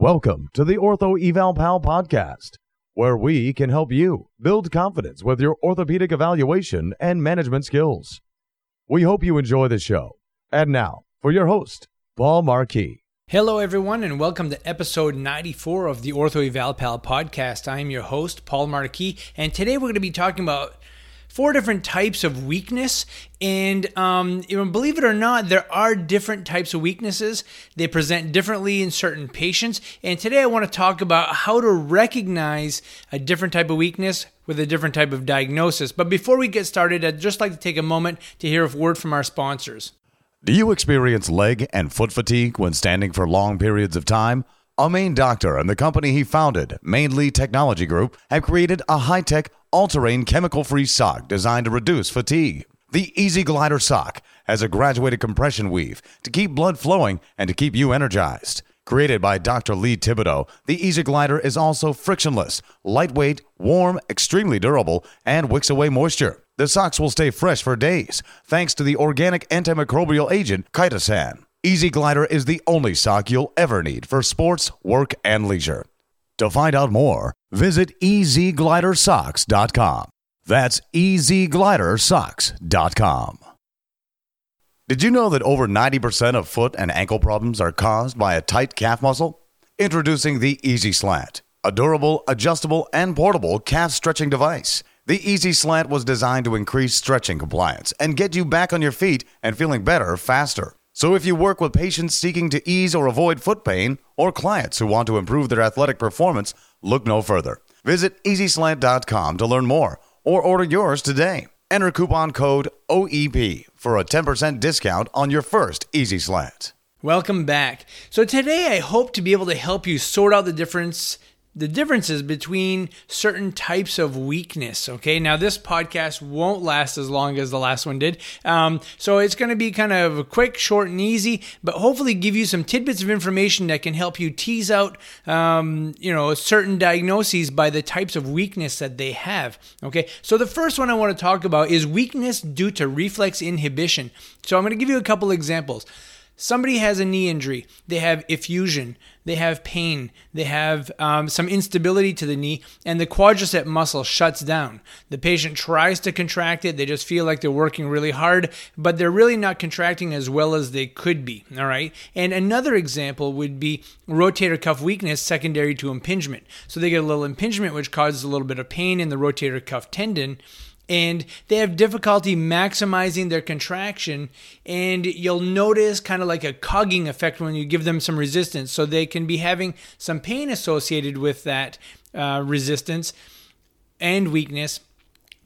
Welcome to the Ortho Eval Pal podcast, where we can help you build confidence with your orthopedic evaluation and management skills. We hope you enjoy the show. And now, for your host, Paul Marquis. Hello, everyone, and welcome to episode 94 of the Ortho Eval Pal podcast. I am your host, Paul Marquis, and today we're going to be talking about four different types of weakness. And um, believe it or not, there are different types of weaknesses. They present differently in certain patients. And today I want to talk about how to recognize a different type of weakness with a different type of diagnosis. But before we get started, I'd just like to take a moment to hear a word from our sponsors. Do you experience leg and foot fatigue when standing for long periods of time? A Maine doctor and the company he founded, Mainly Technology Group, have created a high tech all-terrain chemical-free sock designed to reduce fatigue. The Easy Glider sock has a graduated compression weave to keep blood flowing and to keep you energized. Created by Dr. Lee Thibodeau, the Easy Glider is also frictionless, lightweight, warm, extremely durable, and wicks away moisture. The socks will stay fresh for days thanks to the organic antimicrobial agent chitosan. Easy Glider is the only sock you'll ever need for sports, work, and leisure. To find out more, visit easyglidersocks.com. That's easyglidersocks.com. Did you know that over 90% of foot and ankle problems are caused by a tight calf muscle? Introducing the Easy Slant, a durable, adjustable, and portable calf stretching device. The Easy Slant was designed to increase stretching compliance and get you back on your feet and feeling better faster. So if you work with patients seeking to ease or avoid foot pain or clients who want to improve their athletic performance, look no further. Visit easyslant.com to learn more or order yours today. Enter coupon code OEP for a 10% discount on your first Easy Slant. Welcome back. So today I hope to be able to help you sort out the difference the differences between certain types of weakness. Okay, now this podcast won't last as long as the last one did, um, so it's going to be kind of quick, short, and easy, but hopefully give you some tidbits of information that can help you tease out, um, you know, certain diagnoses by the types of weakness that they have. Okay, so the first one I want to talk about is weakness due to reflex inhibition. So I'm going to give you a couple examples. Somebody has a knee injury, they have effusion, they have pain, they have um, some instability to the knee, and the quadricep muscle shuts down. The patient tries to contract it, they just feel like they're working really hard, but they're really not contracting as well as they could be. All right. And another example would be rotator cuff weakness secondary to impingement. So they get a little impingement, which causes a little bit of pain in the rotator cuff tendon and they have difficulty maximizing their contraction and you'll notice kind of like a cogging effect when you give them some resistance so they can be having some pain associated with that uh, resistance and weakness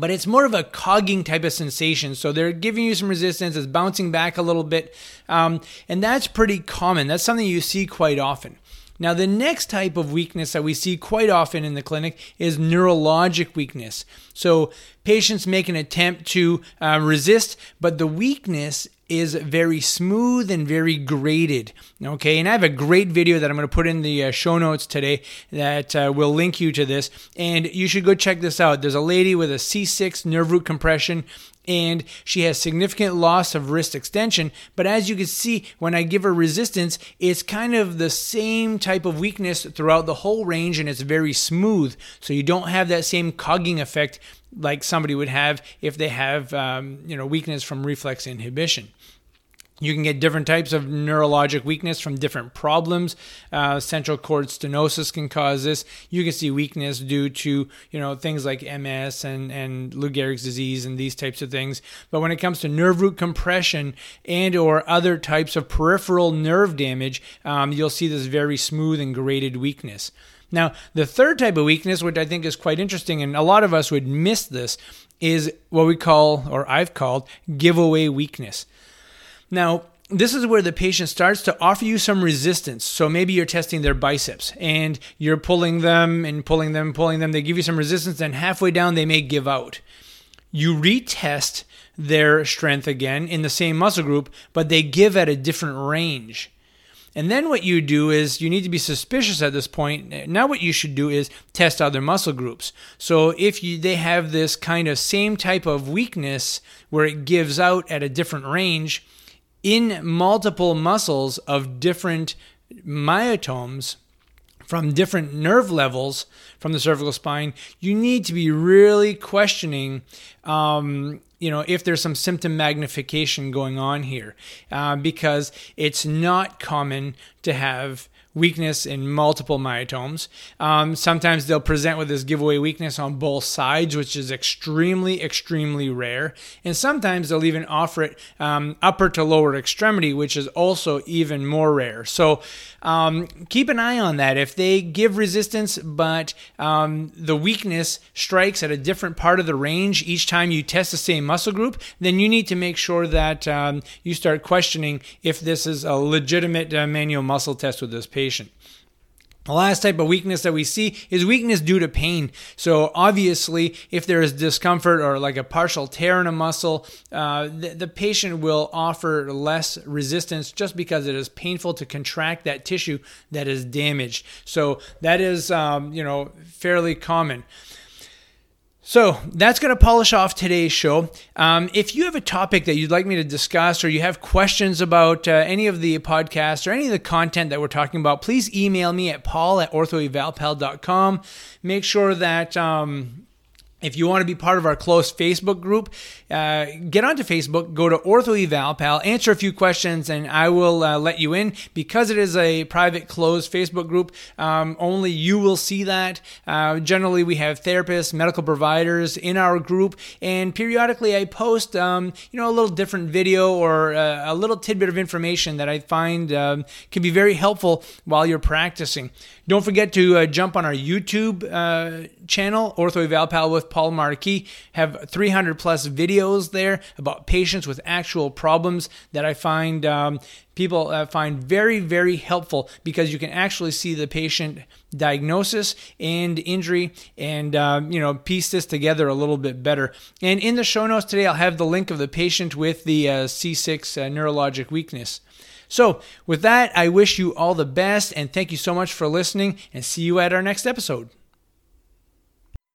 but it's more of a cogging type of sensation. So they're giving you some resistance, it's bouncing back a little bit, um, and that's pretty common. That's something you see quite often. Now, the next type of weakness that we see quite often in the clinic is neurologic weakness. So, patients make an attempt to uh, resist, but the weakness is very smooth and very graded. Okay, and I have a great video that I'm going to put in the uh, show notes today that uh, will link you to this, and you should go check this out. There's a lady with a C6 nerve root compression and she has significant loss of wrist extension. But as you can see, when I give her resistance, it's kind of the same type of weakness throughout the whole range and it's very smooth. So you don't have that same cogging effect like somebody would have if they have um, you know weakness from reflex inhibition. You can get different types of neurologic weakness from different problems. Uh, central cord stenosis can cause this. You can see weakness due to you know things like MS and and Lou Gehrig's disease and these types of things. But when it comes to nerve root compression and or other types of peripheral nerve damage, um, you'll see this very smooth and graded weakness. Now, the third type of weakness, which I think is quite interesting, and a lot of us would miss this, is what we call, or I've called, giveaway weakness. Now, this is where the patient starts to offer you some resistance. So maybe you're testing their biceps and you're pulling them and pulling them, and pulling them. They give you some resistance, and halfway down, they may give out. You retest their strength again in the same muscle group, but they give at a different range. And then what you do is you need to be suspicious at this point. Now what you should do is test other muscle groups. So if you, they have this kind of same type of weakness where it gives out at a different range, in multiple muscles of different myotomes, from different nerve levels from the cervical spine, you need to be really questioning, um, you know, if there's some symptom magnification going on here, uh, because it's not common to have weakness in multiple myotomes. Um, sometimes they'll present with this giveaway weakness on both sides, which is extremely, extremely rare. And sometimes they'll even offer it um, upper to lower extremity, which is also even more rare. So um, keep an eye on that. If they give resistance, but um, the weakness strikes at a different part of the range each time you test the same muscle group, then you need to make sure that um, you start questioning if this is a legitimate uh, manual muscle test with this patient The last type of weakness that we see is weakness due to pain. So, obviously, if there is discomfort or like a partial tear in a muscle, uh, the, the, patient will offer less resistance just because it is painful to contract that tissue that is damaged. So, that is, um, you know, fairly common. So that's going to polish off today's show. Um, if you have a topic that you'd like me to discuss or you have questions about uh, any of the podcasts or any of the content that we're talking about, please email me at paul at orthoevalpal.com. Make sure that. Um, if you want to be part of our close Facebook group, uh, get onto Facebook, go to OrthoEvalPal, answer a few questions, and I will uh, let you in. Because it is a private, closed Facebook group, um, only you will see that. Uh, generally, we have therapists, medical providers in our group, and periodically I post, um, you know, a little different video or uh, a little tidbit of information that I find um, can be very helpful while you're practicing. Don't forget to uh, jump on our YouTube channel, OrthoEvalPal with Paul Marquis. Have 300 plus videos there about patients with actual problems that I find um, people uh, find very, very helpful because you can actually see the patient diagnosis and injury and um, you know piece this together a little bit better and in the show notes today i'll have the link of the patient with the uh, c6 uh, neurologic weakness so, with that, I wish you all the best and thank you so much for listening and see you at our next episode.